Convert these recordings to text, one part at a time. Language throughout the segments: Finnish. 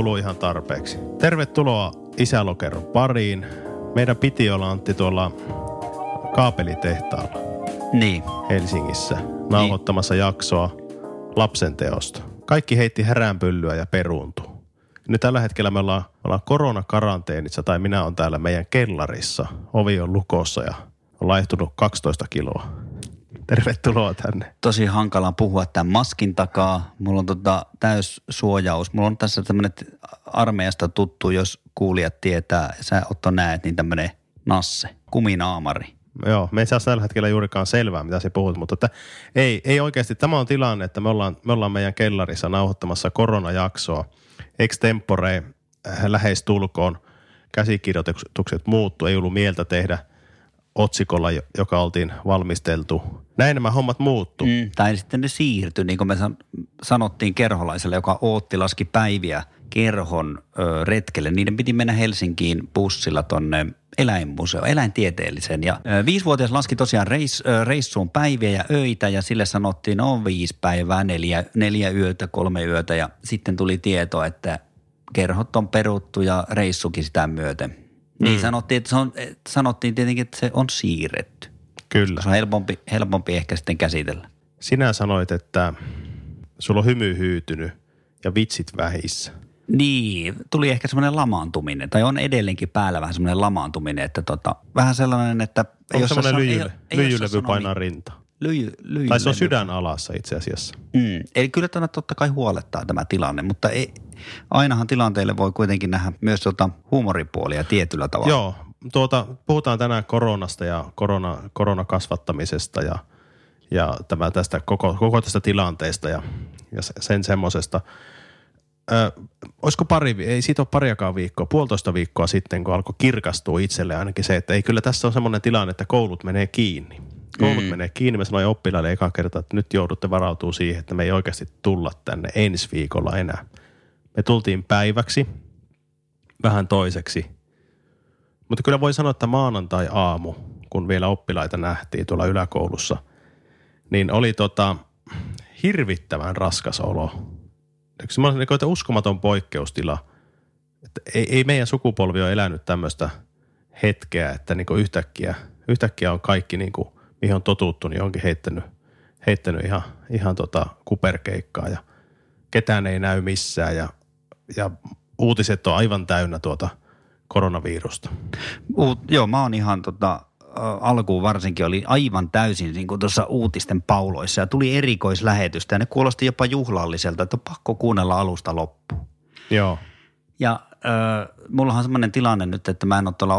Kuuluu. Ihan tarpeeksi. Tervetuloa Isälokeron pariin. Meidän piti olla Antti tuolla kaapelitehtaalla Niin. Helsingissä nauhoittamassa jaksoa lapsen teosta. Kaikki heitti häränpyllyä ja peruuntui. Nyt tällä hetkellä me ollaan, me ollaan koronakaranteenissa tai minä on täällä meidän kellarissa. Ovi on lukossa ja on laihtunut 12 kiloa. Tervetuloa tänne. Tosi hankala puhua tämän maskin takaa. Mulla on tota täys suojaus. Mulla on tässä tämmönen armeijasta tuttu, jos kuulijat tietää. Sä Otto näet, niin tämmönen nasse, kuminaamari. Joo, me ei saa tällä hetkellä juurikaan selvää, mitä se puhut, mutta että ei, ei oikeasti. Tämä on tilanne, että me ollaan, me ollaan meidän kellarissa nauhoittamassa koronajaksoa. Extempore äh, lähestulkoon käsikirjoitukset muuttu, ei ollut mieltä tehdä otsikolla, jo- joka oltiin valmisteltu. Näin nämä hommat muuttu. Mm. Tai sitten ne siirtyi, niin kuin me san- sanottiin kerholaiselle, joka ootti laski päiviä kerhon ö, retkelle. Niiden piti mennä Helsinkiin bussilla tonne eläinmuseo, eläintieteelliseen. Ja ö, viisivuotias laski tosiaan reis, ö, reissuun päiviä ja öitä ja sille sanottiin, no viisi päivää, neljä, neljä yötä, kolme yötä. Ja sitten tuli tieto, että kerhot on peruttu ja reissukin sitä myöten. Niin Mm. sanottiin, että se on, että sanottiin tietenkin, että se on siirretty. Kyllä. Se on helpompi, helpompi ehkä sitten käsitellä. Sinä sanoit, että sulla on hymy hyytynyt ja vitsit vähissä. Niin, tuli ehkä semmoinen lamaantuminen, tai on edelleenkin päällä vähän semmoinen lamaantuminen, että tota, vähän sellainen, että... Onko semmoinen lyijy, lyijylevy painaa niin- rinta? Lyijy, lyijylevy. Tai se on sydän alassa itse asiassa. Mm. Eli kyllä tämä totta kai huolettaa tämä tilanne, mutta ei, ainahan tilanteelle voi kuitenkin nähdä myös tota huumoripuolia tietyllä tavalla. Joo, tuota, puhutaan tänään koronasta ja korona, koronakasvattamisesta ja, ja tämä tästä koko, koko tästä tilanteesta ja, ja se- sen semmoisesta. Ö, olisiko pari, ei siitä ole pariakaan viikkoa, puolitoista viikkoa sitten, kun alkoi kirkastua itselle ainakin se, että ei kyllä tässä on semmoinen tilanne, että koulut menee kiinni. Koulut mm. menee kiinni. Mä sanoin oppilaille eka kerta, että nyt joudutte varautua siihen, että me ei oikeasti tulla tänne ensi viikolla enää. Me tultiin päiväksi, vähän toiseksi – mutta kyllä voi sanoa, että maanantai-aamu, kun vielä oppilaita nähtiin tuolla yläkoulussa, niin oli tota hirvittävän raskas olo. Semmoinen niin että uskomaton poikkeustila. Että ei, ei meidän sukupolvi ole elänyt tämmöistä hetkeä, että niin yhtäkkiä, yhtäkkiä on kaikki, niin kuin, mihin on totuttu, niin onkin heittänyt, heittänyt ihan, ihan tota kuperkeikkaa ja ketään ei näy missään ja, ja uutiset on aivan täynnä tuota koronavirusta. Uut, joo, mä oon ihan tota, alkuun varsinkin oli aivan täysin niin kuin tuossa uutisten pauloissa ja tuli erikoislähetystä ja ne kuulosti jopa juhlalliselta, että on pakko kuunnella alusta loppuun. Joo. Ja äh, mulla on semmoinen tilanne nyt, että mä en ole tuolla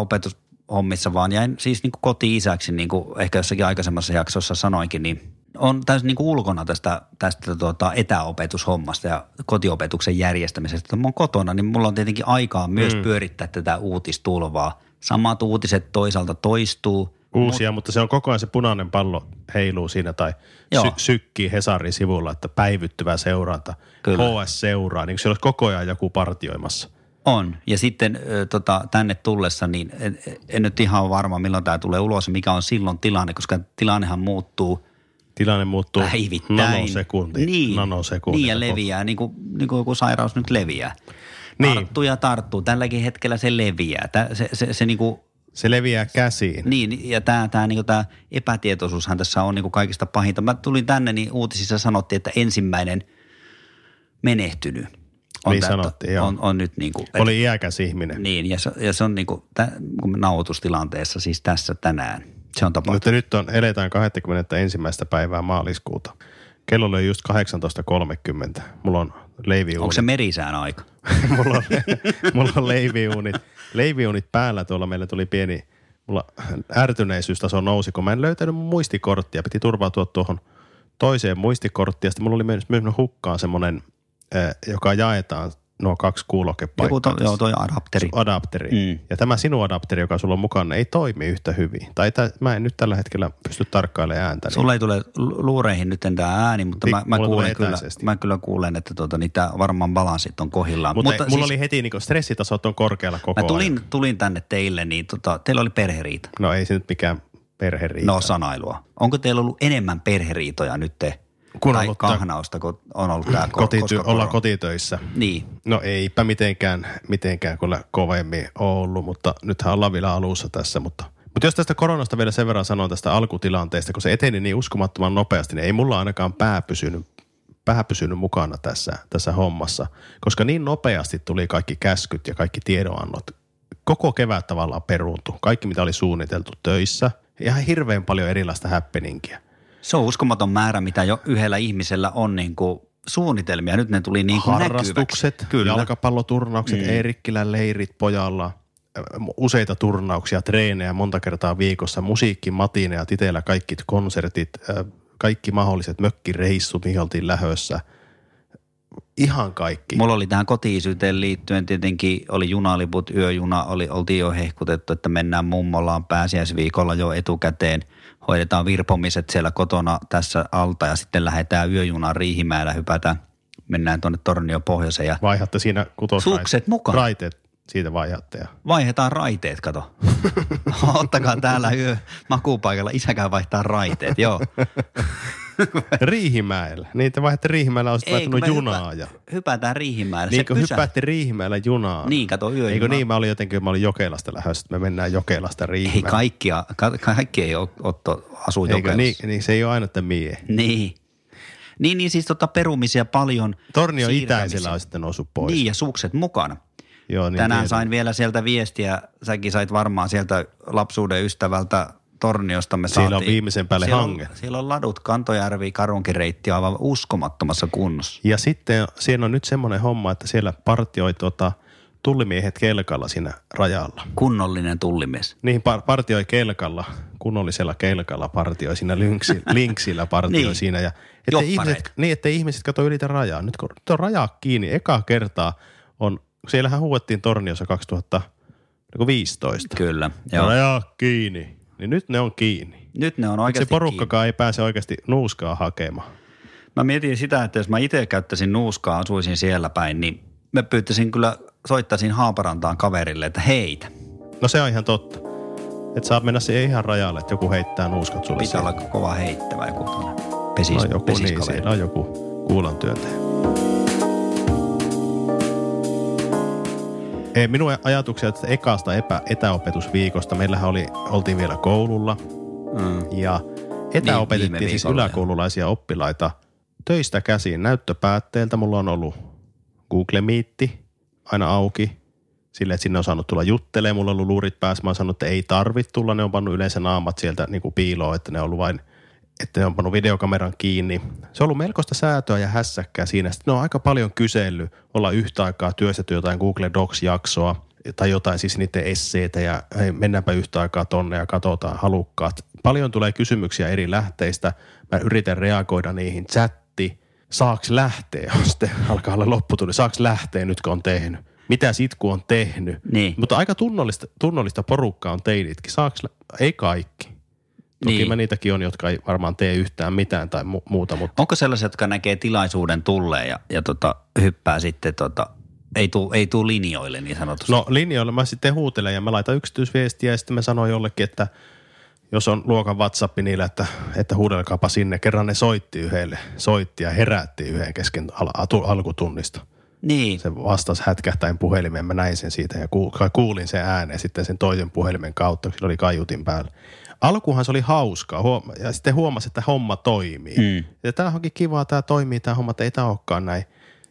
opetushommissa, vaan jäin siis niin kuin koti-isäksi, niin kuin ehkä jossakin aikaisemmassa jaksossa sanoinkin, niin on täysin niin kuin ulkona tästä, tästä tuota etäopetushommasta ja kotiopetuksen järjestämisestä. Kun mä oon kotona, niin mulla on tietenkin aikaa myös mm. pyörittää tätä uutistulvaa. Samat uutiset toisaalta toistuu. Uusia, mutta se on koko ajan se punainen pallo heiluu siinä tai Joo. sy- sykkii Hesarin sivulla, että päivittyvä seuranta. Kyllä. HS seuraa, niin kuin siellä olisi koko ajan joku partioimassa. On. Ja sitten tota, tänne tullessa, niin en, en nyt ihan ole varma, milloin tämä tulee ulos ja mikä on silloin tilanne, koska tilannehan muuttuu Tilanne muuttuu päivittäin. nanosekunti. Niin, nanosekunti. niin ja leviää, niin kuin, niin kuin joku sairaus nyt leviää. Niin. Tarttuu ja tarttuu. Tälläkin hetkellä se leviää. Tää, se, se, se niin kuin, Se leviää käsiin. niin, ja tämä, tämä, niin tämä epätietoisuushan tässä on niin kuin kaikista pahinta. Mä tulin tänne, niin uutisissa sanottiin, että ensimmäinen menehtynyt on, Niin sanottiin, joo. on, on nyt niin kuin, Oli iäkäs ihminen. niin, ja se, ja se on niin kuin, tä, nauhoitustilanteessa siis tässä tänään. Se on tapahtunut. Mutta nyt on, eletään 21. päivää maaliskuuta. Kello oli just 18.30. Mulla on leiviuunit. Onko se merisään aika? mulla, on, mulla on leiviuunit, leiviuunit päällä tuolla. Meillä tuli pieni, mulla ärtyneisyys-taso nousi, kun mä en löytänyt mun muistikorttia. Piti turvautua tuohon toiseen muistikorttiin. Ja sitten mulla oli myös, myös hukkaan semmoinen, joka jaetaan nuo kaksi kuulokepaikkaa. Joku to, joo, toi adapteri. adapteri. Mm. Ja tämä sinun adapteri, joka sulla on mukana, ei toimi yhtä hyvin. Tai tä, mä en nyt tällä hetkellä pysty tarkkailemaan ääntä. Niin Sulla ei tule lu- luureihin nyt tämä ääni, mutta Pik- mä, mä, mulla kuulen kyllä, mä kyllä kuulen, että tota, niitä varmaan balanssit on kohillaan. mutta, mutta mulla siis, oli heti niin stressitasot on korkealla koko mä tulin, ajan. tulin tänne teille, niin tota, teillä oli perheriita. No ei se nyt mikään perheriita. No sanailua. Onko teillä ollut enemmän perheriitoja nyt te? Kun tai ollut kahnausta, kun on ollut tämä Kotity- ollaan kotitöissä. Niin, No eipä mitenkään, mitenkään kyllä kovemmin ollut, mutta nythän ollaan vielä alussa tässä. Mutta, mutta jos tästä koronasta vielä sen verran sanon tästä alkutilanteesta, kun se eteni niin uskomattoman nopeasti, niin ei mulla ainakaan pää pysynyt, pää pysynyt mukana tässä, tässä hommassa, koska niin nopeasti tuli kaikki käskyt ja kaikki tiedonannot. Koko kevät tavallaan peruuntui. Kaikki, mitä oli suunniteltu töissä. Ihan hirveän paljon erilaista happeningia. Se on uskomaton määrä, mitä jo yhdellä ihmisellä on niin kuin suunnitelmia. Nyt ne tuli niin kuin harrastukset, näkyväksi. Kyllä. jalkapalloturnaukset, mm. Eerikkilän leirit pojalla, ö, useita turnauksia, treenejä monta kertaa viikossa, musiikki, matineja, titeillä kaikki konsertit, ö, kaikki mahdolliset mökkireissut, mihin oltiin lähössä. Ihan kaikki. Mulla oli tähän kotiisyyteen liittyen tietenkin oli junaliput, yöjuna, oli, oltiin jo hehkutettu, että mennään mummolaan pääsiäisviikolla jo etukäteen. Hoidetaan virpomiset siellä kotona tässä alta ja sitten lähdetään yöjunaan Riihimäellä, hypätään, mennään tuonne Tornio pohjoiseen ja Vaihatte siinä kutosraiteet. Mukaan. Raiteet siitä vaihatte. Ja. vaihdetaan raiteet, kato. Ottakaa täällä yö makuupaikalla, isäkään vaihtaa raiteet, joo. Riihimäellä. Niin te vaihdatte Riihimäellä, olisit Ei, vaihtanut junaa. hypä- ja... Hypätään Riihimäelle. Niin kun pysä- hyppäätte Riihimäellä junaan. Niin, kato yöjuna. Eikö niin, mä olin jotenkin, mä olin Jokelasta lähdössä, että me mennään Jokelasta Ei Riihimäelle. kaikkia, ka- kaikki ei Otto asu Eikö Jokelassa. niin, niin, se ei ole aina, että mie. Niin. Niin, niin siis tota perumisia paljon. Tornio itäisellä on sitten noussut pois. Niin, ja sukset mukana. Joo, niin Tänään tiedän. sain vielä sieltä viestiä, säkin sait varmaan sieltä lapsuuden ystävältä Torniosta me Siellä on viimeisen päälle siellä hange. On, siellä on ladut, Kantojärvi, Karunkireitti on aivan uskomattomassa kunnossa. Ja sitten siellä on nyt semmoinen homma, että siellä partioi tota, tullimiehet kelkalla siinä rajalla. Kunnollinen tullimies. Niin par- partioi kelkalla, kunnollisella kelkalla partioi siinä lynksi, linksillä partioi Niin. siinä. Ja ettei ihmiset, niin, ettei ihmiset kato ylitä rajaa. Nyt kun on raja kiinni, eka kertaa on, siellähän huuettiin Torniossa 2015. Kyllä, joo. Raja kiinni, niin nyt ne on kiinni. Nyt ne on Se oikeasti kiinni. porukkakaan ei pääse oikeasti nuuskaa hakemaan. Mä mietin sitä, että jos mä itse käyttäisin nuuskaa, asuisin siellä päin, niin mä pyytäisin kyllä, soittaisin Haaparantaan kaverille, että heitä. No se on ihan totta. Että saat mennä siihen ihan rajalle, että joku heittää nuuskat sulle. Pitää olla kova heittävä joku tuonne pesis, no joku, niin, siellä on joku kuulan työntäjä. Ei, minun ajatuksia tästä ekasta epä, etäopetusviikosta. Meillähän oli, oltiin vielä koululla Mm. ja Niin, etäopetettiin viime siis yläkoululaisia oppilaita töistä käsiin näyttöpäätteeltä. Mulla on ollut Google Meet aina auki sille, että sinne on saanut tulla juttelemaan. Mulla on ollut luurit päässä. Mä oon sanonut, että ei tarvitse tulla. Ne on pannut yleensä naamat sieltä niin kuin piiloon, että ne on ollut vain että ne on pannut videokameran kiinni. Se on ollut melkoista säätöä ja hässäkkää siinä. Sitten ne on aika paljon kysellyt olla yhtä aikaa työstetty jotain Google Docs-jaksoa tai jotain siis niiden esseitä ja hei, mennäänpä yhtä aikaa tonne ja katsotaan halukkaat. Paljon tulee kysymyksiä eri lähteistä. Mä yritän reagoida niihin. Chatti, saaks lähteä, on sitten alkaa olla lopputuli. Saaks lähteä nyt kun on tehnyt? Mitä sit kun on tehnyt? Niin. Mutta aika tunnollista, tunnollista porukkaa on teinitkin. Saaks, lä- ei kaikki. Toki Niin. mä niitäkin on, jotka ei varmaan tee yhtään mitään tai mu- muuta, mutta Onko sellaisia, jotka näkee tilaisuuden tulleen ja, ja tota, hyppää sitten, tota, ei tuu, ei tuu linjoille niin sanotusti? no linjoilla mä sitten huutelen ja mä laitan yksityisviestiä ja sitten mä sanoin jollekin, että jos on luokan WhatsApp niillä, että, että huudelkaapa sinne. Kerran ne soitti yhdelle, soitti ja herätti yhden kesken al- alkutunnista. Niin, Se vastasi hätkähtäen puhelimeen, mä näin sen siitä ja ku- kuulin sen ääneen sitten sen toisen puhelimen kautta, kun sillä oli kaiutin päällä. Alkuhan se oli hauskaa huom- ja sitten huomasi, että homma toimii. Mm. Ja tämä onkin kivaa, tämä toimii, tämä homma, että ei tämä olekaan näin.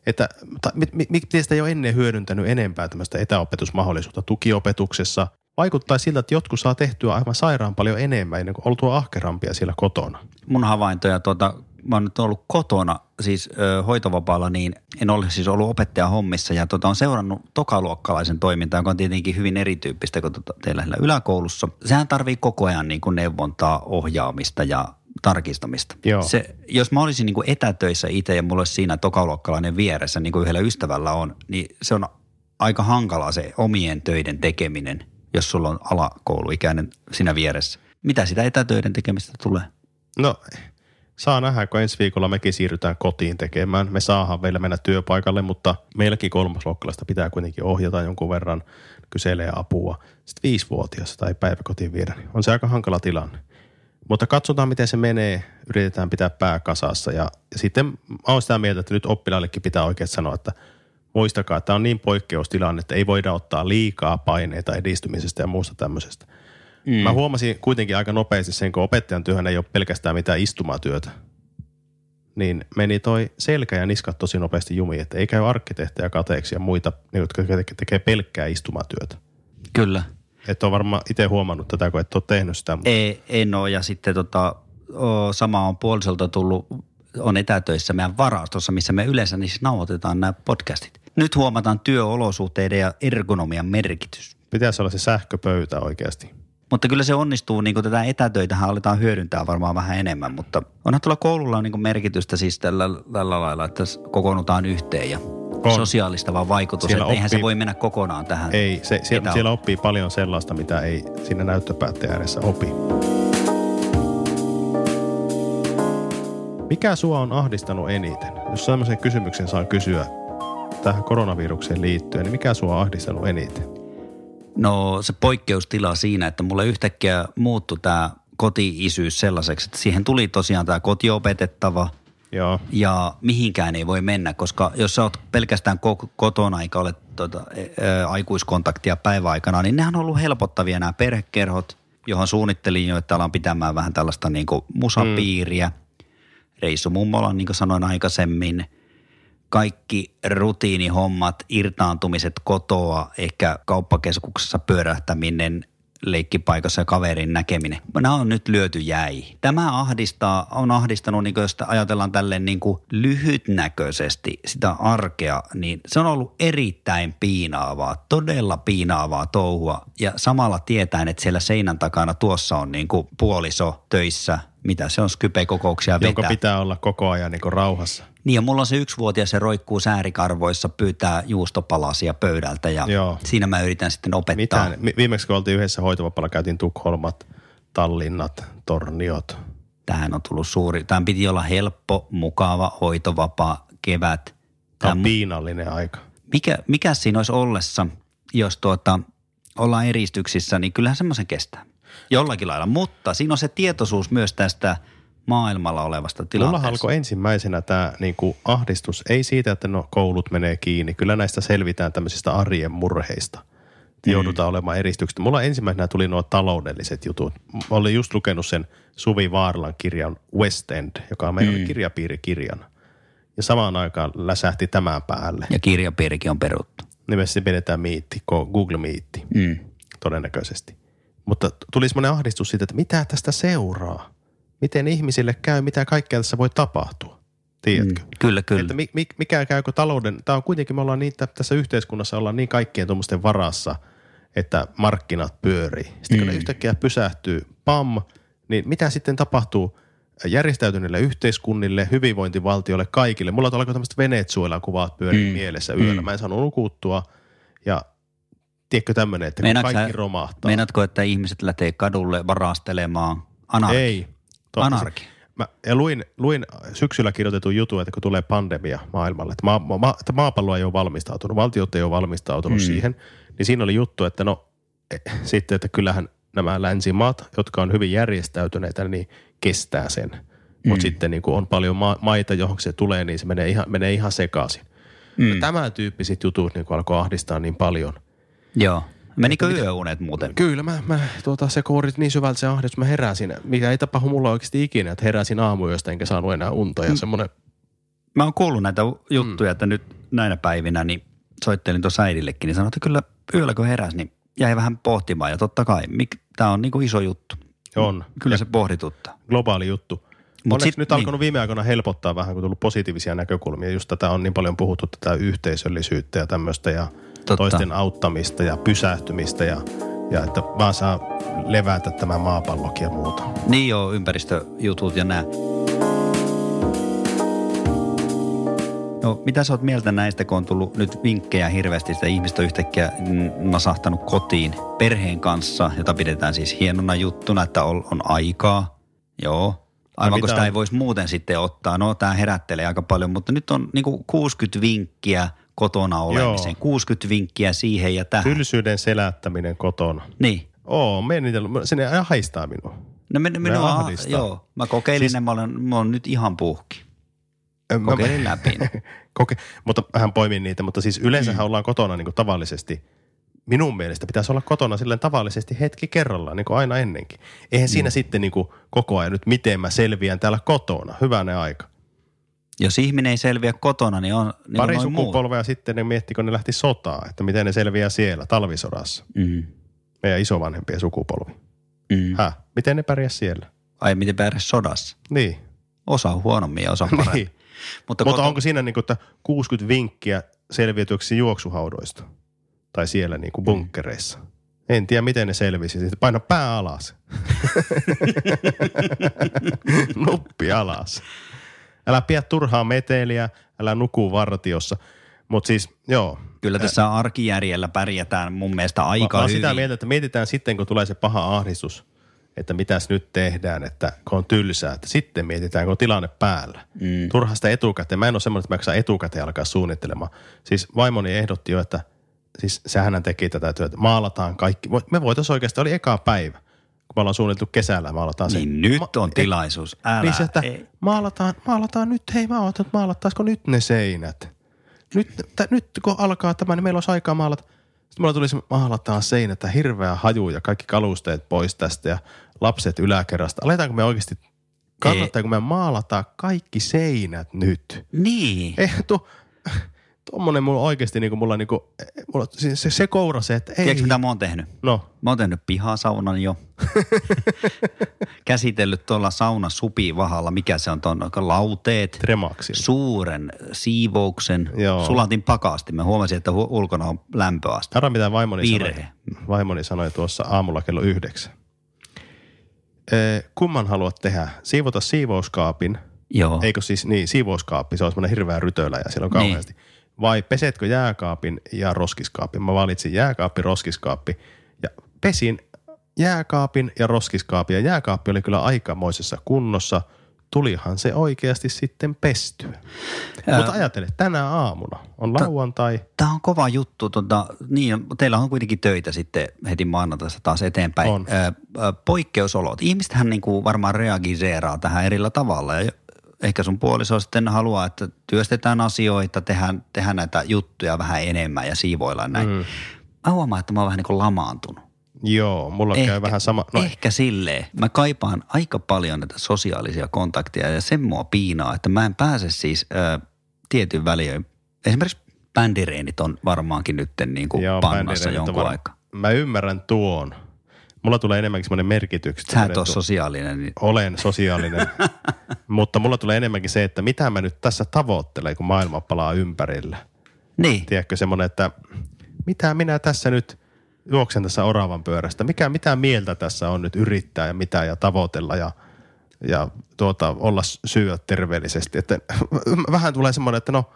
Että ta- mi- mi- miksi sitä ei ole ennen hyödyntänyt enempää tämmöistä etäopetusmahdollisuutta tukiopetuksessa? Vaikuttaa siltä, että jotkut saa tehtyä aivan sairaan paljon enemmän ennen kuin oltua ahkerampia siellä kotona. mun havaintoja, tuota, mä oon nyt ollut kotona, siis ö, hoitovapaalla, niin en ole siis ollut opettaja hommissa ja tota, on seurannut tokaluokkalaisen toimintaa, joka on tietenkin hyvin erityyppistä kuin tota, teillä yläkoulussa. Sehän tarvii koko ajan niin kuin neuvontaa, ohjaamista ja tarkistamista. Joo. Se, jos mä olisin niin kuin etätöissä itse ja mulla olisi siinä tokaluokkalainen vieressä, niin kuin yhdellä ystävällä on, niin se on aika hankalaa se omien töiden tekeminen, jos sulla on alakouluikäinen siinä vieressä. Mitä sitä etätöiden tekemistä tulee? No, saa nähdä, kun ensi viikolla mekin siirrytään kotiin tekemään. Me saadaan vielä mennä työpaikalle, mutta meilläkin kolmasluokkalaista pitää kuitenkin ohjata jonkun verran, kyselee apua. Sitten viisivuotias tai päiväkotiin viedä, niin on se aika hankala tilanne. Mutta katsotaan, miten se menee. Yritetään pitää pää kasassa. Ja, ja sitten mä oon sitä mieltä, että nyt oppilaillekin pitää oikein sanoa, että muistakaa, että tämä on niin poikkeustilanne, että ei voida ottaa liikaa paineita edistymisestä ja muusta tämmöisestä. Mm. Mä huomasin kuitenkin aika nopeasti sen, kun opettajan työhän ei ole pelkästään mitään istumatyötä. Niin meni toi selkä ja niskat tosi nopeasti jumiin, että ei käy arkkitehtejä kateeksi ja muita, jotka tekee pelkkää istumatyötä. Kyllä. Että on varmaan itse huomannut tätä, kun et ole tehnyt sitä. Mutta... Ei, en ole ja sitten tota, sama on puolisolta tullut, on etätöissä meidän varastossa, missä me yleensä niissä nauhoitetaan nämä podcastit. Nyt huomataan työolosuhteiden ja ergonomian merkitys. Pitäisi olla se sähköpöytä oikeasti. Mutta kyllä se onnistuu, niin kuin tätä etätöitähän aletaan hyödyntää varmaan vähän enemmän, mutta onhan tuolla koululla niin kuin merkitystä siis tällä, tällä lailla, että kokoonnutaan yhteen ja on. sosiaalistava vaikutus, siellä että oppii, eihän se voi mennä kokonaan tähän. Ei, se, siellä, siellä oppii paljon sellaista, mitä ei siinä näyttöpäättäjän ääressä opi. Mikä sua on ahdistanut eniten? Jos sellaisen kysymyksen saa kysyä tähän koronavirukseen liittyen, niin mikä sua on ahdistanut eniten? No se poikkeustila siinä, että mulle yhtäkkiä muuttui tämä koti-isyys sellaiseksi, että siihen tuli tosiaan tämä kotiopetettava – Joo. ja mihinkään ei voi mennä, koska jos sä oot pelkästään kotona eikä ole tuota, ä, aikuiskontaktia päiväaikana, niin nehän on ollut helpottavia nämä perhekerhot, johon suunnittelin jo, että alan pitämään vähän tällaista niin kuin musapiiriä. Mm. Reissu mummola, niin kuin sanoin aikaisemmin. Kaikki rutiinihommat, irtaantumiset kotoa, ehkä kauppakeskuksessa pyörähtäminen, leikkipaikassa ja kaverin näkeminen. Nämä on nyt lyöty jäi. Tämä ahdistaa, on ahdistanut, niin jos ajatellaan tälleen niin kuin lyhytnäköisesti sitä arkea, niin se on ollut erittäin piinaavaa, todella piinaavaa touhua. Ja samalla tietäen, että siellä seinän takana tuossa on niin kuin puoliso töissä, mitä se on Skype-kokouksia vetää. Jonka pitää olla koko ajan niin rauhassa. Niin ja mulla on se yksivuotias, se roikkuu säärikarvoissa, pyytää juustopalasia pöydältä ja Joo. siinä mä yritän sitten opettaa. Mitään. Viimeksi kun oltiin yhdessä hoitovapalla, käytiin Tukholmat, Tallinnat, Torniot. Tähän on tullut suuri. Tämän piti olla helppo, mukava, hoitovapaa kevät. Tämä on piinallinen aika. Mikä, mikä siinä olisi ollessa, jos tuota, ollaan eristyksissä, niin kyllähän semmoisen kestää. Jollakin lailla, mutta siinä on se tietoisuus myös tästä – maailmalla olevasta tilanteesta. Mulla alkoi ensimmäisenä tämä niin kuin ahdistus, ei siitä, että no koulut menee kiinni. Kyllä näistä selvitään tämmöisistä arjen murheista. Mm. Joudutaan olemaan eristykset. Mulla ensimmäisenä tuli nuo taloudelliset jutut. Mä olin just lukenut sen Suvi Vaarlan kirjan West End, joka on meidän mm. kirjapiirikirjana. Ja samaan aikaan läsähti tämän päälle. Ja kirjapiirikin on peruttu. Nimessä pidetään miitti, Google Meetti, mm. todennäköisesti. Mutta tuli semmoinen ahdistus siitä, että mitä tästä seuraa miten ihmisille käy, mitä kaikkea tässä voi tapahtua. Tiedätkö? Mm, kyllä, kyllä. Että mi, mikä käykö talouden, tämä on kuitenkin, me ollaan niin, tässä yhteiskunnassa ollaan niin kaikkien tuommoisten varassa, että markkinat pyörii. Sitten mm. kun ne yhtäkkiä pysähtyy, pam, niin mitä sitten tapahtuu järjestäytyneille yhteiskunnille, hyvinvointivaltiolle, kaikille? Mulla alkoi tämmöistä Venezuelan kuvat pyörii mm. mielessä yöllä. Mm. Mä en saanut nukuttua ja tiedätkö tämmöinen, että Meinaatko kaikki romahtaa. Meinaatko, että ihmiset lähtee kadulle varastelemaan anarki? Ei, Anarki. Mä, ja luin, luin syksyllä kirjoitetun jutun, että kun tulee pandemia maailmalle, että, maa, ma, että maapallo ei ole valmistautunut, valtiot ei ole valmistautunut mm. siihen, niin siinä oli juttu, että no e, sitten, että kyllähän nämä länsimaat, jotka on hyvin järjestäytyneitä, niin kestää sen. Mm. Mutta sitten niin kun on paljon ma- maita, johon se tulee, niin se menee ihan, menee ihan sekaisin. Mm. Ja tämän tyyppiset jutut niin alkoi ahdistaa niin paljon. Joo. Menikö mitä, yöunet muuten? Kyllä, mä, mä tuota, se koorit niin syvältä se ahdistus, mä heräsin, mikä ei tapahdu mulla oikeasti ikinä, että heräsin aamuyöstä enkä saanut enää unta ja mm. semmoinen. Mä oon kuullut näitä juttuja, mm. että nyt näinä päivinä niin soittelin tuossa äidillekin, niin sanoin, että kyllä yöllä kun heräsi, niin jäi vähän pohtimaan ja totta kai, tämä on niinku iso juttu. On. Kyllä ja se pohdituttaa. Globaali juttu. Mut sit, nyt niin. alkanut viime aikoina helpottaa vähän, kun tullut positiivisia näkökulmia. Just tätä on niin paljon puhuttu, tätä yhteisöllisyyttä ja tämmöistä ja – Totta. toisten auttamista ja pysähtymistä ja, ja että vaan saa levätä tämä maapallokin ja muuta. Niin joo, ympäristöjutut ja nää. No mitä sä oot mieltä näistä, kun on tullut nyt vinkkejä hirveästi, sitä ihmistä on yhtäkkiä nasahtanut kotiin perheen kanssa, jota pidetään siis hienona juttuna, että on, on aikaa. Joo. Aivan kun sitä on? ei voisi muuten sitten ottaa. No tämä herättelee aika paljon, mutta nyt on niinku 60 vinkkiä kotona olemiseen. Joo. 60 vinkkiä siihen ja tähän. Tylsyyden selättäminen kotona. Niin. Oo, me niitä, sinne haistaa minua. No men, minua, ahdistaa. joo, mä kokeilin siis, ne, mä olen, mä olen nyt ihan puhki. Mä- Kokeilin läpi. ne. Koke, mutta hän poimin niitä, mutta siis yleensähän ollaan kotona niin kuin tavallisesti. Minun mielestä pitäisi olla kotona silleen tavallisesti hetki kerrallaan, niin kuin aina ennenkin. Eihän siinä sitten niin kuin koko ajan nyt, miten mä selviän täällä kotona. Hyvänen aika. Jos ihminen ei selviä kotona, niin on niin Pari muut. sukupolvea sitten ne miettii, kun ne lähti sotaan, että miten ne selviää siellä talvisodassa. Mm. Meidän isovanhempien sukupolvi. Mm. Häh? Miten ne pärjäs siellä? Ai miten pärjäs sodassa? Niin. Osa on huonommin ja osa on paremmin. niin. Mutta, Mutta koto- onko siinä niin kuin, että 60 vinkkiä selviytyäksi juoksuhaudoista? Tai siellä niin kuin bunkkereissa? En tiedä, miten ne selvisi. Sitten paina pää alas. Nuppi alas. Älä pidä turhaa meteliä, älä nuku vartiossa. Mutta siis, joo. Kyllä tässä arkijärjellä pärjätään mun mielestä aika Mä oon hyvin. sitä mieltä, että mietitään sitten, kun tulee se paha ahdistus, että mitäs nyt tehdään, että kun on tylsää, että sitten mietitään, kun on tilanne päällä. Mm. Turha sitä etukäteen. Mä en ole semmoinen, että mä etukäteen alkaa suunnittelemaan. Siis vaimoni ehdotti jo, että siis sehän teki tätä työtä. Maalataan kaikki. Me voitaisiin oikeasti, oli eka päivä, kun me ollaan suunniteltu kesällä, maalataan se. Niin nyt Ma- on tilaisuus. Älä. niin se, että ei. maalataan, maalataan nyt, hei mä ootan, että maalattaisiko nyt ne seinät. Nyt, t- nyt kun alkaa tämä, niin meillä olisi aikaa maalata. Sitten mulla tuli se, maalataan seinät, hirveä haju ja kaikki kalusteet pois tästä ja lapset yläkerrasta. Aletaanko me oikeasti, kannattaako me maalata kaikki seinät nyt? Niin. Ei, tu, tuommoinen mulla oikeasti, niin kuin mulla, niin kuin, mulla se, se, se koura se, että ei. Tiedätkö mitä mä oon tehnyt? No, Mä oon tehnyt pihasaunan jo. Käsitellyt tuolla sauna supivahalla, mikä se on tuon lauteet. tremaksi. Suuren siivouksen. Joo. Sulatin pakasti. Mä huomasin, että hu- ulkona on lämpöaste. Arva mitä vaimoni Virhe. sanoi, vaimoni sanoi tuossa aamulla kello yhdeksän. Ee, kumman haluat tehdä? Siivota siivouskaapin, Joo. eikö siis, niin siivouskaappi, se on semmoinen hirveä rytölä ja siellä on Niin. Vai pesetkö jääkaapin ja roskiskaapin? Mä valitsin jääkaappi, roskiskaappi ja pesin jääkaapin ja roskiskaapin ja jääkaappi oli kyllä aikamoisessa kunnossa. Tulihan se oikeasti sitten pestyä. Ää- Mutta ajattele, tänä aamuna on lauantai. Tämä on kova juttu. Tota, niin, teillä on kuitenkin töitä sitten heti maanantaista taas eteenpäin. On. Ö, poikkeusolot. Ihmistähän niin kuin varmaan reagiseeraa tähän erillä tavalla. Ja ehkä sun puoliso sitten haluaa, että työstetään asioita, tehdään, tehdään näitä juttuja vähän enemmän ja siivoillaan näin. Mm. Mä huomaan, että mä oon vähän niin kuin lamaantunut. Joo, mulla Ehkä, käy vähän sama. No, ehkä silleen. Mä kaipaan aika paljon näitä sosiaalisia kontakteja ja sen mua piinaa, että mä en pääse siis ö, tietyn väliin. Esimerkiksi bändireenit on varmaankin nyt niin kuin Joo, pannassa jonkun var- aikaa. Mä ymmärrän tuon. Mulla tulee enemmänkin semmoinen merkitys. Sä et ole sosiaalinen. Niin... Olen sosiaalinen, mutta mulla tulee enemmänkin se, että mitä mä nyt tässä tavoittelen, kun maailma palaa ympärillä. Niin. Tiedätkö semmoinen, että mitä minä tässä nyt juoksen tässä oravan pyörästä, mikä, mitä mieltä tässä on nyt yrittää ja mitä ja tavoitella ja, ja tuota, olla syödä terveellisesti. Että vähän tulee semmoinen, että no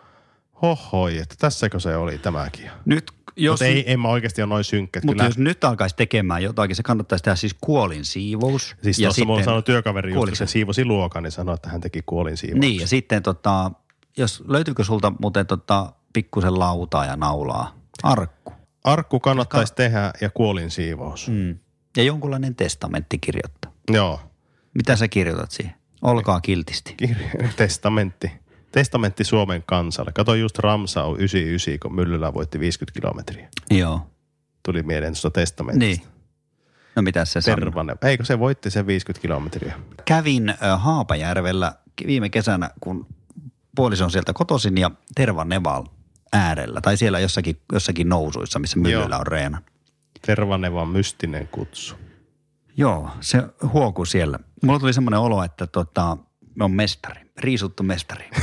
hohoi, että tässäkö se oli tämäkin. Nyt, jos, Mutta ei, en mä oikeasti ole noin synkkä. mutta Kyllä, jos nyt alkaisi tekemään jotakin, se kannattaisi tehdä siis kuolin siivous. siis tuossa mulla sanoi työkaveri, just, kun se siivosi luokan, niin sanoi, että hän teki kuolin siivouksen. Niin, ja sitten tota, jos löytyykö sulta muuten tota, pikkusen lautaa ja naulaa? Arkku. Arkku kannattaisi tehdä ja kuolin siivous. Mm. Ja jonkunlainen testamentti kirjoittaa. Joo, Mitä sä kirjoitat siihen? Olkaa kiltisti. Kirja, testamentti. Testamentti Suomen kansalle. Kato just Ramsau 99, kun Myllylä voitti 50 kilometriä. Joo. Tuli mieleen tuosta testamentista. Niin. No mitä se sanoo? Eikö se voitti sen 50 kilometriä? Kävin Haapajärvellä viime kesänä, kun puoliso on sieltä kotoisin ja Tervaneval äärellä. Tai siellä jossakin, jossakin nousuissa, missä myllyllä on reena. Tervanevan mystinen kutsu. Joo, se huokuu siellä. Mulla tuli semmoinen olo, että tota, on mestari, riisuttu mestari.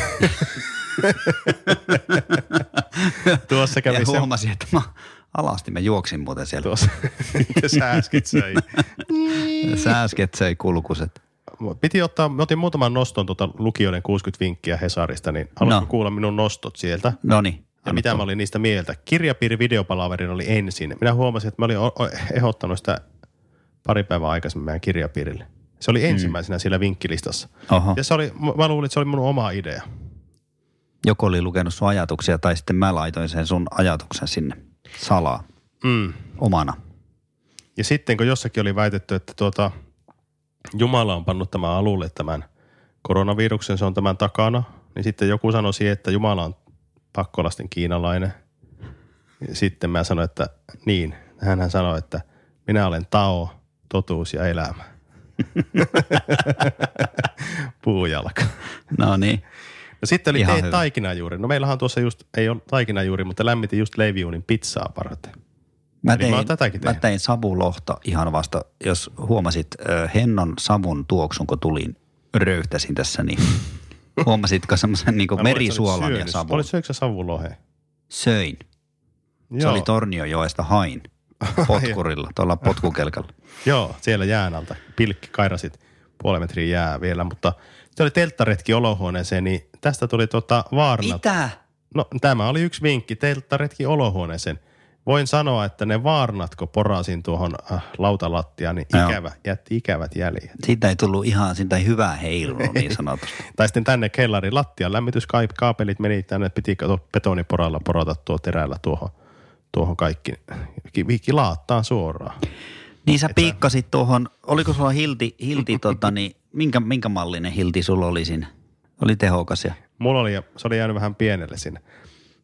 Tuossa kävi ja se, huomasin, että mä Alasti mä juoksin muuten siellä. Tuossa, mitä sä äsken söi. Sä äsken söi kulkuset. Piti ottaa, mä otin muutaman noston tuota lukijoiden 60 vinkkiä Hesarista, niin haluatko No. kuulla minun nostot sieltä? No niin. Ja mitä mä olin niistä mieltä? Kirjapiiri videopalaverin oli ensin. Minä huomasin, että mä olin ehdottanut sitä pari päivää aikaisemmin meidän kirjapiirille. Se oli ensimmäisenä siellä vinkkilistassa. Oho. Ja se oli, mä luulin, että se oli mun oma idea. Joku oli lukenut sun ajatuksia tai sitten mä laitoin sen sun ajatuksen sinne salaa Mm. omana. Ja sitten kun jossakin oli väitetty, että tuota, Jumala on pannut tämän alulle tämän koronaviruksen, se on tämän takana, niin sitten joku sanoi siihen, että Jumala on pakkolasten kiinalainen. Ja sitten mä sanoin, että niin. Hän sanoi, että minä olen Tao, totuus ja elämä. Puujalka. No niin. No sitten oli Ihan tee hyvä. taikinajuuri. No meillähän tuossa just, ei ole taikinajuuri, mutta lämmitin just leiviuunin pizzaa varten. Mä Eli mä oon tein, tätäkin mä tein savulohta ihan vasta, jos huomasit äh, Hennon savun tuoksun, kun tulin, röyhtäsin tässä, niin huomasitko semmoisen niin merisuolan ja savun? Olit syöksä savuloheen? Söin. Se oli Torniojoesta hain potkurilla, tuolla potkukelkalla. Joo, siellä jään alta. Pilkki kairasit puolen metrin jää vielä, mutta se oli telttaretki olohuoneeseen, niin tästä tuli tota vaarna. Mitä? No tämä oli yksi vinkki, telttaretki olohuoneeseen. Voin sanoa, että ne vaarnat, kun porasin tuohon äh, lautalattiaan, niin Joo. ikävä, jätti ikävät jäljet. Siitä ei tullut ihan, siitä ei hyvää heilua niin sanotusti. Tai sitten tänne kellarin lattian lämmityskaapelit meni tänne, piti betoniporalla porata tuo terällä tuohon, tuohon kaikki. Viikki laattaan suoraan. Niin sä piikkasit tuohon, oliko sulla hilti, hilti tota, niin, minkä, minkä mallinen hilti sulla oli siinä? Oli tehokas ja Mulla oli, se oli jäänyt vähän pienelle sinne.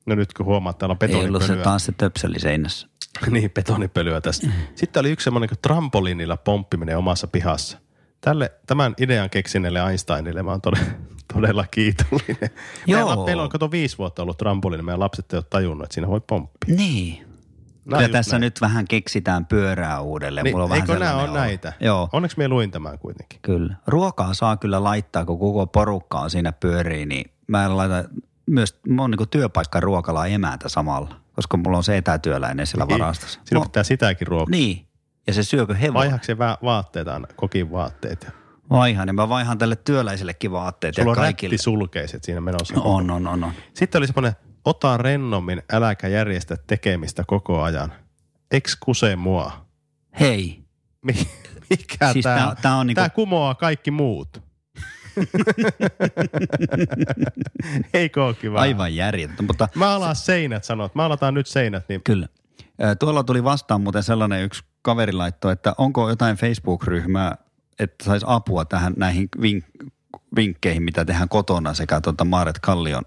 No nyt kun huomaat, että täällä on ei ollut se betonipölyä. taas se töpseli seinässä. niin, betonipölyä tässä. Sitten oli yksi semmoinen kuin trampoliinilla pomppiminen omassa pihassa. Tälle, tämän idean keksineelle Einsteinille mä oon todella, todella kiitollinen. Joo. Meillä, meillä on kato viisi vuotta ollut trampoliini, meidän lapset ei ole tajunnut, että siinä voi pomppia. Niin. Nää Kyllä tässä näin. nyt vähän keksitään pyörää uudelleen. Niin, Mulla on eikö nämä ole näitä? Joo, Onneksi me luin tämän kuitenkin. kyllä. Ruokaa saa kyllä laittaa, kun koko porukka on siinä pyörii, niin mä laitan myös, mä oon niin työpaikka ruokala emäntä samalla, koska mulla on se etätyöläinen siellä varastossa. Sinun pitää sitäkin ruokaa. Niin, ja se syökö hevonen. Vaihaako se va- vaatteet aina, kokin vaatteet? Ja Vaihan, niin mä vaihan tälle työläisellekin vaatteet Sulla ja on kaikille. rättisulkeiset siinä menossa. On, on, on, on. Sitten oli semmoinen, ota rennommin, äläkä järjestä tekemistä koko ajan. Ekskuse mua. Hei, Mi- Mikä Siis tää, tää- on? tää on niinku- Tää kumoaa kaikki muut. Eikö ole kiva? aivan järjettä, mutta Mä alan seinät, sanot. Mä alataan nyt seinät, niin Kyllä. Tuolla tuli vastaan muuten sellainen yksi kaveri laittoi, että onko jotain Facebook-ryhmää, että saisi apua tähän näihin vink- vinkkeihin, mitä tehdään kotona sekä tuota Maaret Kallion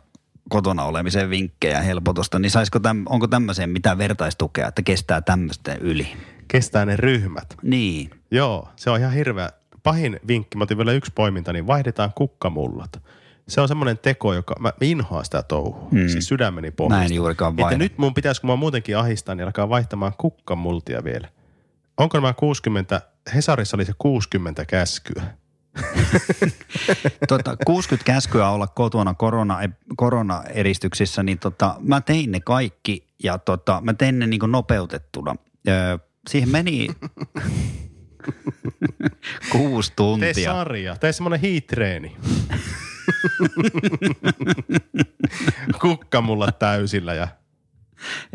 kotona olemisen vinkkejä ja helpotusta, niin saisiko täm, onko tämmöiseen mitään vertaistukea, että kestää tämmöisten yli? kestää ne ryhmät. Niin. Joo, se on ihan hirveä. Pahin vinkki, mä otin vielä yksi poiminta, niin vaihdetaan kukkamullat. Se on semmoinen teko, joka, mä inhoan sitä touhua, mm. siis sydämeni pohjasta. Mä en juurikaan Että vaihda. nyt mun pitäisi, kun mä muutenkin ahistan, niin alkaa vaihtamaan kukkamultia vielä. Onko nämä 60, Hesarissa oli se 60 käskyä. Tota, 60 käskyä olla kotona korona, koronaeristyksissä, niin tota, mä tein ne kaikki ja tota, mä tein ne niin nopeutettuna. Öö, siihen meni kuusi Tee tuntia. sarja, tee semmoinen hiitreeni. Kukkamulla täysillä ja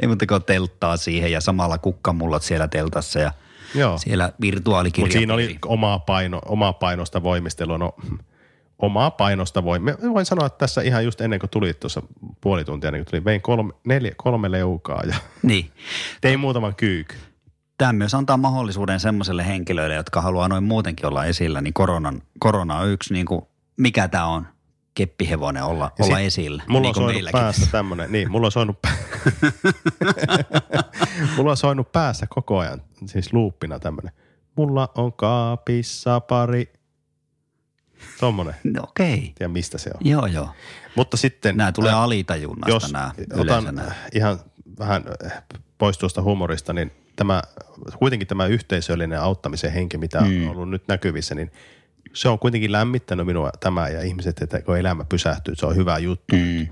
Ei muuta kuin telttaa siihen ja samalla kukkamullat siellä teltassa ja joo. siellä Mutta virtuaalikirjapiiri. siinä oli omaa, paino, omaa painosta voimistelua. No, omaa painosta voi. Mä voin sanoa, että tässä ihan just ennen kuin tuli tuossa puoli tuntia, kuin tuli, vein kolme, neljä, kolme leukaa ja Niin. tein muutaman kyykyn. Tämä myös antaa mahdollisuuden semmoiselle henkilöille, jotka haluaa noin muutenkin olla esillä, niin koronan, korona on yksi, niin kuin, mikä tämä on, keppihevonen olla, Ja olla sit esillä. Mulla niin on soinut meilläkin. päässä tämmönen, niin mulla on soinut, mulla on soinut päässä koko ajan, siis luuppina tämmönen. Mulla on kaapissa pari, tommonen, No, Okei, tiedä mistä se on. joo joo. Mutta sitten... Nämä tulee äh, alitajunnasta jos nämä otan nämä. ihan vähän äh, pois tuosta humorista, niin tämä, kuitenkin tämä yhteisöllinen auttamisen henki, mitä Mm. on ollut nyt näkyvissä, niin se on kuitenkin lämmittänyt minua tämä ja ihmiset, että kun elämä pysähtyy, se on hyvä juttu. Mm.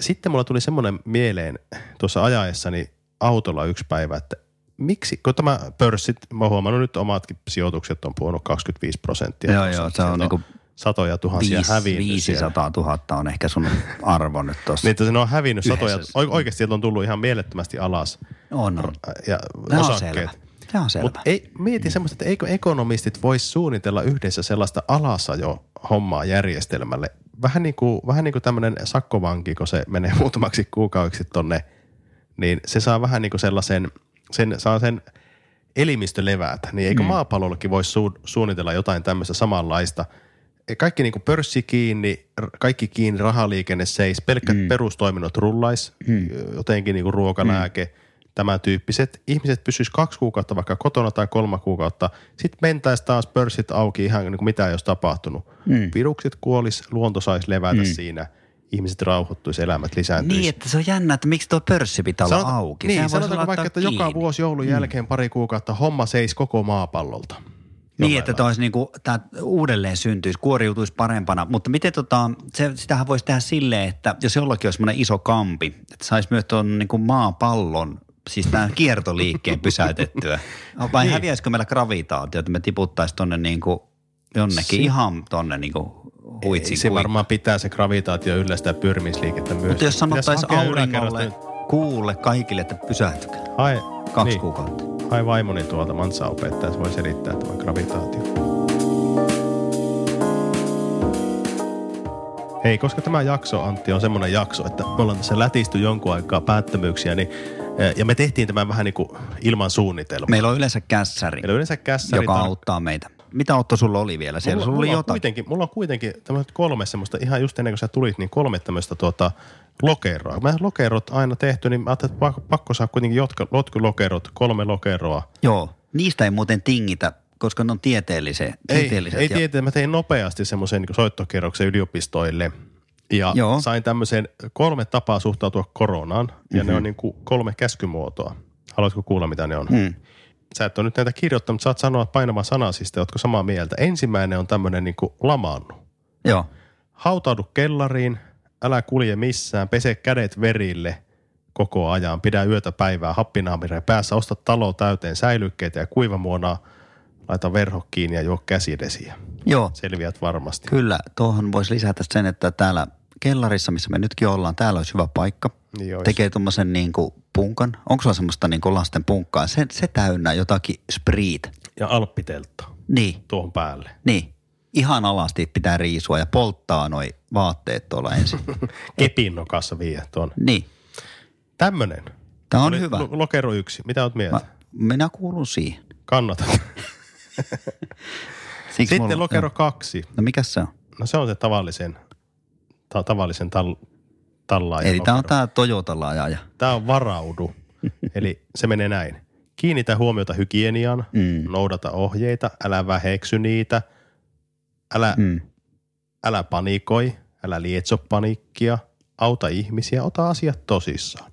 Sitten mulla tuli semmoinen mieleen tuossa ajaessani, autolla yksi päivä, että miksi, kun tämä pörssit, mä oon huomannut nyt omatkin sijoitukset on puhunut 25 prosenttia. Joo, joo, se on niinku satoja tuhansia hävinnyt siellä. 500 000 on ehkä sun arvo nyt tossa. Niin, että ne on hävinnyt satoja, Yhdessä. oike- oikeasti sieltä on tullut ihan mielettömästi alas On, on. ja Tämä on osakkeet. selvä. Tämä on selvä. Mutta ei, mieti semmoista, että eikö ekonomistit voisi suunnitella yhdessä sellaista alasajo hommaa järjestelmälle. Vähän niin kuin, vähän niin kuin tämmöinen sakkovanki, kun se menee muutamaksi kuukaudeksi tonne, niin se saa vähän niin kuin sellaisen, sen, saa sen elimistö levätä. Niin eikö mm. maapallollekin voisi su, suunnitella jotain tämmöistä samanlaista? Kaikki niin kuin pörssi kiinni, kaikki kiinni, rahaliikenne seis, pelkkät mm. perustoiminnot rullais, mm. jotenkin niin kuin ruokalääke, mm tämän tyyppiset. Ihmiset pysyisivät kaksi kuukautta vaikka kotona tai kolme kuukautta. Sitten mentäisiin taas pörssit auki ihan niin kuin mitä ei olisi tapahtunut. Mm. Virukset kuolis, luonto saisi levätä mm. siinä. Ihmiset rauhoittuisi, elämät lisääntyisi. Niin, että se on jännä, että miksi tuo pörssi pitää olla Sanota- auki. Niin, Sehän sanotaanko vaikka, että joka kiinni. vuosi joulun jälkeen pari kuukautta homma seis koko maapallolta. Niin, että tämä niinku, tää uudelleen syntyisi, kuoriutuisi parempana. Mutta miten tota, se, sitähän voisi tehdä silleen, että jos jollakin olisi semmoinen iso kampi, että saisi myös tuon niinku maapallon, siis tämän kiertoliikkeen pysäytettyä. Vai niin. häviäisikö meillä gravitaatio, että me tiputtaisiin tuonne niinku jonnekin Si- ihan tuonne niinku huitsin Ei, se varmaan pitää se gravitaatio yllä sitä pyrmisliikettä myös. Mutta jos sanottaisiin auringolle, kuulle kaikille, että pysähtykää. Hae, Kaksi niin, kuukautta. hae vaimoni tuolta Mansa opettaja, se voi selittää tämän gravitaatio. Hei, koska tämä jakso, Antti, on semmoinen jakso, että me ollaan tässä lätisty jonkun aikaa päättömyyksiä, niin, ja me tehtiin tämän vähän niin kuin ilman suunnitelmaa. Meillä on yleensä kässäri, Meillä on yleensä kässäri. joka tar- auttaa meitä. Mitä Otto sulla oli vielä siellä? Mulla, Sulla mulla, oli on jotain. kuitenkin, mulla on kuitenkin tämmöiset kolme semmoista, ihan just ennen kuin sä tulit, niin kolme tämmöistä tuota, lokeroa. Mä lokerot aina tehty, niin mä ajattelin, että pakko, saa kuitenkin jotka, lotkulokerot, kolme lokeroa. Joo, niistä ei muuten tingitä, koska ne on tieteellisiä. Ei, ei ja- tietää, mä tein nopeasti semmoisen niin soittokierroksen yliopistoille. Ja Joo. Sain tämmöisen kolme tapaa suhtautua koronaan, ja mm-hmm. ne on niin kuin kolme käskymuotoa. Haluatko kuulla, mitä ne on? Hmm. Sä et ole nyt näitä kirjoittanut, mutta saat sanoa painavan sanasista, ootko samaa mieltä. Ensimmäinen on tämmöinen niin kuin lamaannu. Joo, Hautaudu kellariin, älä kulje missään, pese kädet verille koko ajan, pidä yötä päivää happinaamiren päässä, osta talo täyteen säilykkeitä ja kuivamuonaa, laita verho kiinni ja juo käsidesiä. joo. Selviät varmasti. Kyllä, tuohon voisi lisätä sen, että täällä kellarissa, missä me nytkin ollaan, täällä olisi hyvä paikka. Niin olisi. Tekee tuommoisen niin kuin punkan. Onko sulla semmoista niin kuin lasten punkkaa? Se, se täynnä jotakin spriit. Ja alppiteltta Niin, tuohon päälle. niin. Ihan alasti pitää riisua ja polttaa noi vaatteet tuolla ensin. Kepin nokassa vie tuon. niin, Tämmönen. tämä on Oli hyvä. lo- Lokero yksi. Mitä oot mieltä? Mä, minä kuulun siihen. Kannatan. Sitten mulla- lokero joo. kaksi. No mikä se on? No se on se tavallisen, ta- tavallisen tal, tallaajan Eli tämä on tämä Toyotalla ajaja. Tämä on varaudu. Eli se menee näin. Kiinnitä huomiota hygieniaan, Mm. noudata ohjeita, älä väheksy niitä, älä, mm. Älä panikoi, älä lietso paniikkia, auta ihmisiä, ota asiat tosissaan.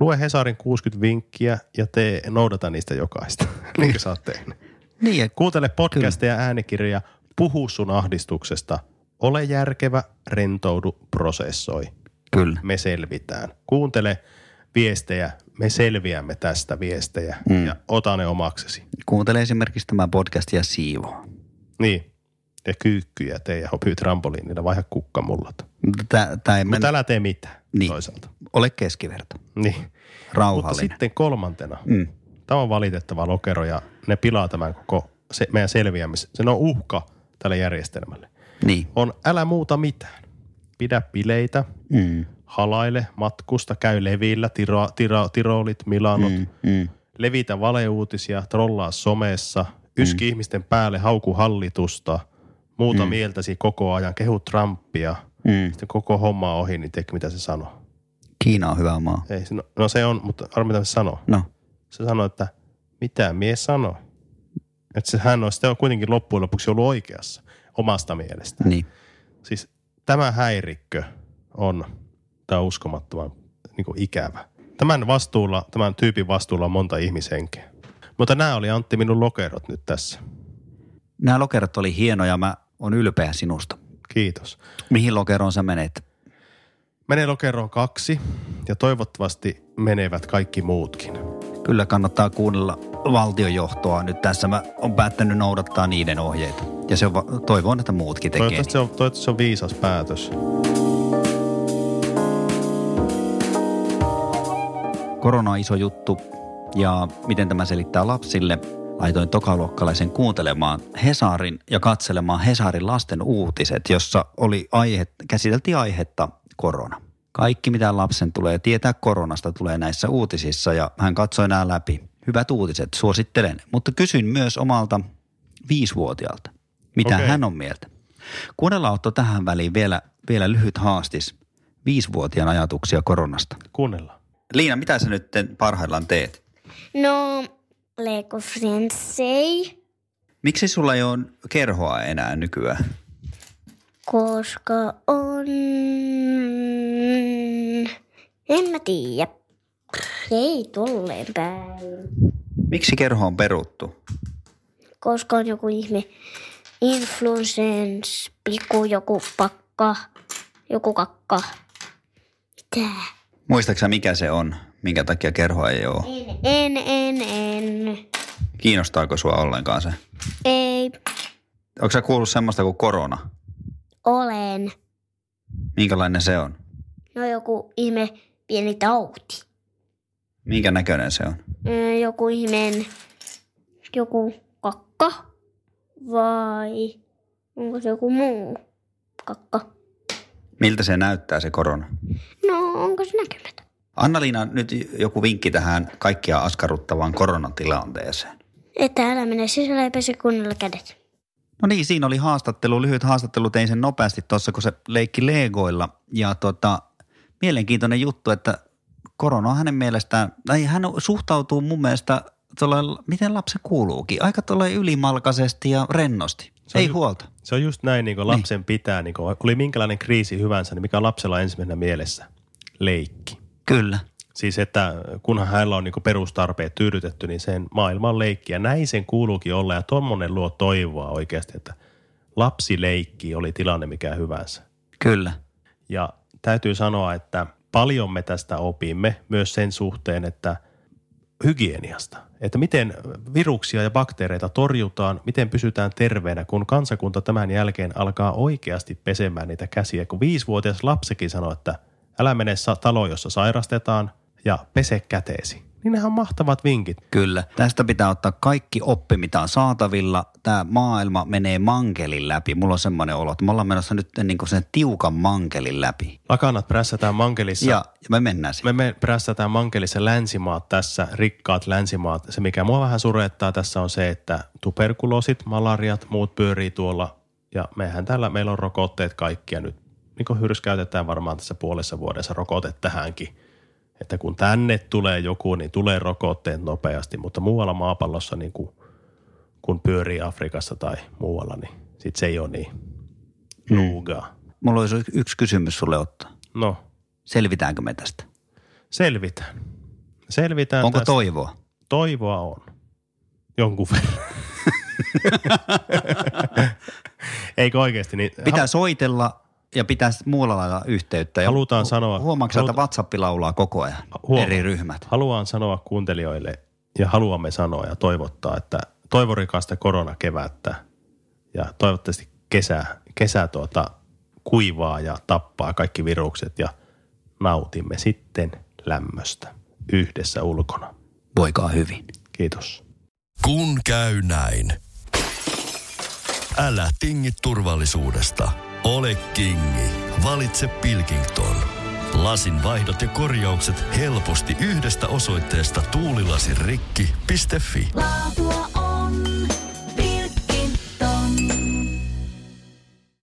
Lue Hesarin 60 vinkkiä ja tee, noudata niistä jokaista, niin kuin sä oot tehnyt. Niin, Kuuntele podcasteja ja äänikirjoja, puhu sun ahdistuksesta. Ole järkevä, rentoudu, prosessoi. kyllä. Me selvitään. Kuuntele viestejä, me selviämme tästä viestejä mm. ja ota ne omaksesi. Kuuntele esimerkiksi tämä podcast ja siivoa. Niin, tee kyykkyjä, tee ja hopii trampoliinilla, vaiha kukkamullat. Tämä ei Mutta men... älä tee mitään Niin. toisaalta. ole keskiverto. Niin. Mutta Rauhallinen. sitten kolmantena, Mm. tämä on valitettava lokero ja ne pilaa tämän koko se, meidän selviämisen. Se on uhka tälle järjestelmälle. Niin. On älä muuta mitään. Pidä bileitä, Mm. halaile, matkusta, käy levillä, tiro, tiro, tirolit, milanot, Mm. Mm. levitä valeuutisia, trollaa somessa, yski mm. ihmisten päälle, hauku hallitusta, muuta mm. mieltäsi koko ajan, kehu Trumpia, Mm. sitten koko homma on ohi, niin tiedätkö mitä se sanoo? Kiina on hyvä maa. Ei, no, no se on, mutta arvo mitä se sanoo. No, Se sanoo, että mitä mies sanoi. Että se, hän on sitten on kuitenkin loppujen lopuksi ollut oikeassa omasta mielestä. niin. Siis tämä häirikkö on, tämä uskomattoman niin kuin ikävä. Tämän vastuulla, tämän tyypin vastuulla on monta ihmishenkeä. Mutta nämä oli Antti minun lokerot nyt tässä. Nämä lokerot oli hienoja. Mä on ylpeä sinusta. Kiitos. Mihin lokeroon sä menet? Menee lokeroon kaksi ja toivottavasti menevät kaikki muutkin. Kyllä kannattaa kuunnella valtiojohtoa. Nyt tässä mä on päättänyt noudattaa niiden ohjeita. Ja se on, va- toivon, että muutkin tekee. Toivottavasti se on, toivottavasti se on viisas päätös. Korona on iso juttu ja miten tämä selittää lapsille. Laitoin tokaluokkalaisen kuuntelemaan Hesarin ja katselemaan Hesarin lasten uutiset, jossa oli aihe, käsiteltiin aihetta korona. Kaikki mitä lapsen tulee tietää koronasta tulee näissä uutisissa ja hän katsoi nämä läpi. Hyvät uutiset, suosittelen. Mutta kysyn myös omalta viisivuotiaalta, mitä Okei. hän on mieltä. Kuunnellaan Otto tähän väliin vielä, vielä lyhyt haastis viisivuotiaan ajatuksia koronasta. Kuunnellaan. Liina, mitä sä nyt parhaillaan teet? No, Lego Sensei, Miksi sulla ei ole kerhoa enää nykyään? koska on... En mä tiedä. Ei tolleen päin. Miksi kerho on peruttu? Koska on joku ihme influencens, piku, joku pakka, joku kakka. Mitä? Muistaaksä mikä se on? Minkä takia kerhoa ei ole? En, en, en, en. Kiinnostaako sua ollenkaan se? Ei, Onko sä kuullut semmoista kuin korona? olen. Minkälainen se on? No joku ihme pieni tauti. Minkä näköinen se on? Ö, joku ihmeen, joku kakka vai onko se joku muu kakka? Miltä se näyttää se korona? No onko se näkymätön? Anna-Liina, nyt joku vinkki tähän kaikkia askarruttavaan koronatilanteeseen. Että älä mene sisälle ja pese kunnolla kädet. No niin, siinä oli haastattelu, lyhyt haastattelu, tein sen nopeasti tuossa, kun se leikki Legoilla. Ja tota, mielenkiintoinen juttu, että korona on hänen mielestään, tai hän suhtautuu mun mielestä tuolla, miten lapsen kuuluukin, aika tuolla ylimalkaisesti ja rennosti. Se Ei ju- huolta. Se on just näin, niin kuin lapsen pitää, niin kuin, oli minkälainen kriisi hyvänsä, niin mikä on lapsella ensimmäisenä mielessä? Leikki. Kyllä. Siis että kunhan hänellä on niin perustarpeet tyydytetty, niin sen maailma on leikki. Ja näin sen kuuluukin olla. Ja tuommoinen luo toivoa oikeasti, että lapsi leikki oli tilanne mikä hyvänsä. Kyllä. Ja täytyy sanoa, että paljon me tästä opimme myös sen suhteen, että hygieniasta. Että miten viruksia ja bakteereita torjutaan, miten pysytään terveenä, kun kansakunta tämän jälkeen alkaa oikeasti pesemään niitä käsiä. Kun viisivuotias lapsikin sanoo, että älä mene taloon, jossa sairastetaan ja pese käteesi. Niin nehän on mahtavat vinkit. Kyllä. Tästä pitää ottaa kaikki oppi, mitä on saatavilla. Tämä maailma menee mankelin läpi. Mulla on semmoinen olo, että me ollaan menossa nyt niin kuin sen tiukan mankelin läpi. Lakanat prässätään mankelissa. Ja, ja me mennään siihen. Me, me prässätään mankelissa länsimaat tässä, rikkaat länsimaat. Se, mikä mua vähän surettaa tässä on se, että tuberkuloosit, malariat, muut pyörii tuolla. Ja mehän täällä, meillä on rokotteet kaikkia nyt. Niin kuin hyrskäytetään varmaan tässä puolessa vuodessa rokote tähänkin. Että kun tänne tulee joku, niin tulee rokotteet nopeasti. Mutta muualla maapallossa, niin kuin, kun pyörii Afrikassa tai muualla, niin sit se ei ole niin nuugaa. Mulla olisi yksi kysymys sulle ottaa. No, Selvitäänkö me tästä? selvitään. Selvitään Onko tästä. toivoa? Toivoa on. Jonkun verran. Eikö oikeasti? Niin Pitää soitella ja pitää muulla lailla yhteyttä. Ja Halutaan sanoa- Huomaatko, haluta- että WhatsApp laulaa koko ajan? Huomaa. Eri ryhmät. Haluan sanoa kuuntelijoille ja haluamme sanoa ja toivottaa, että toivorikasta koronakevättä ja toivottavasti kesä, kesä tuota kuivaa ja tappaa kaikki virukset ja nautimme sitten lämmöstä yhdessä ulkona. Voikaa hyvin. Kiitos. Kun käy näin. Älä tingi turvallisuudesta. Ole kingi. Valitse Pilkington. Lasin vaihdot ja korjaukset helposti yhdestä osoitteesta tuulilasirikki.fi. Laatua on.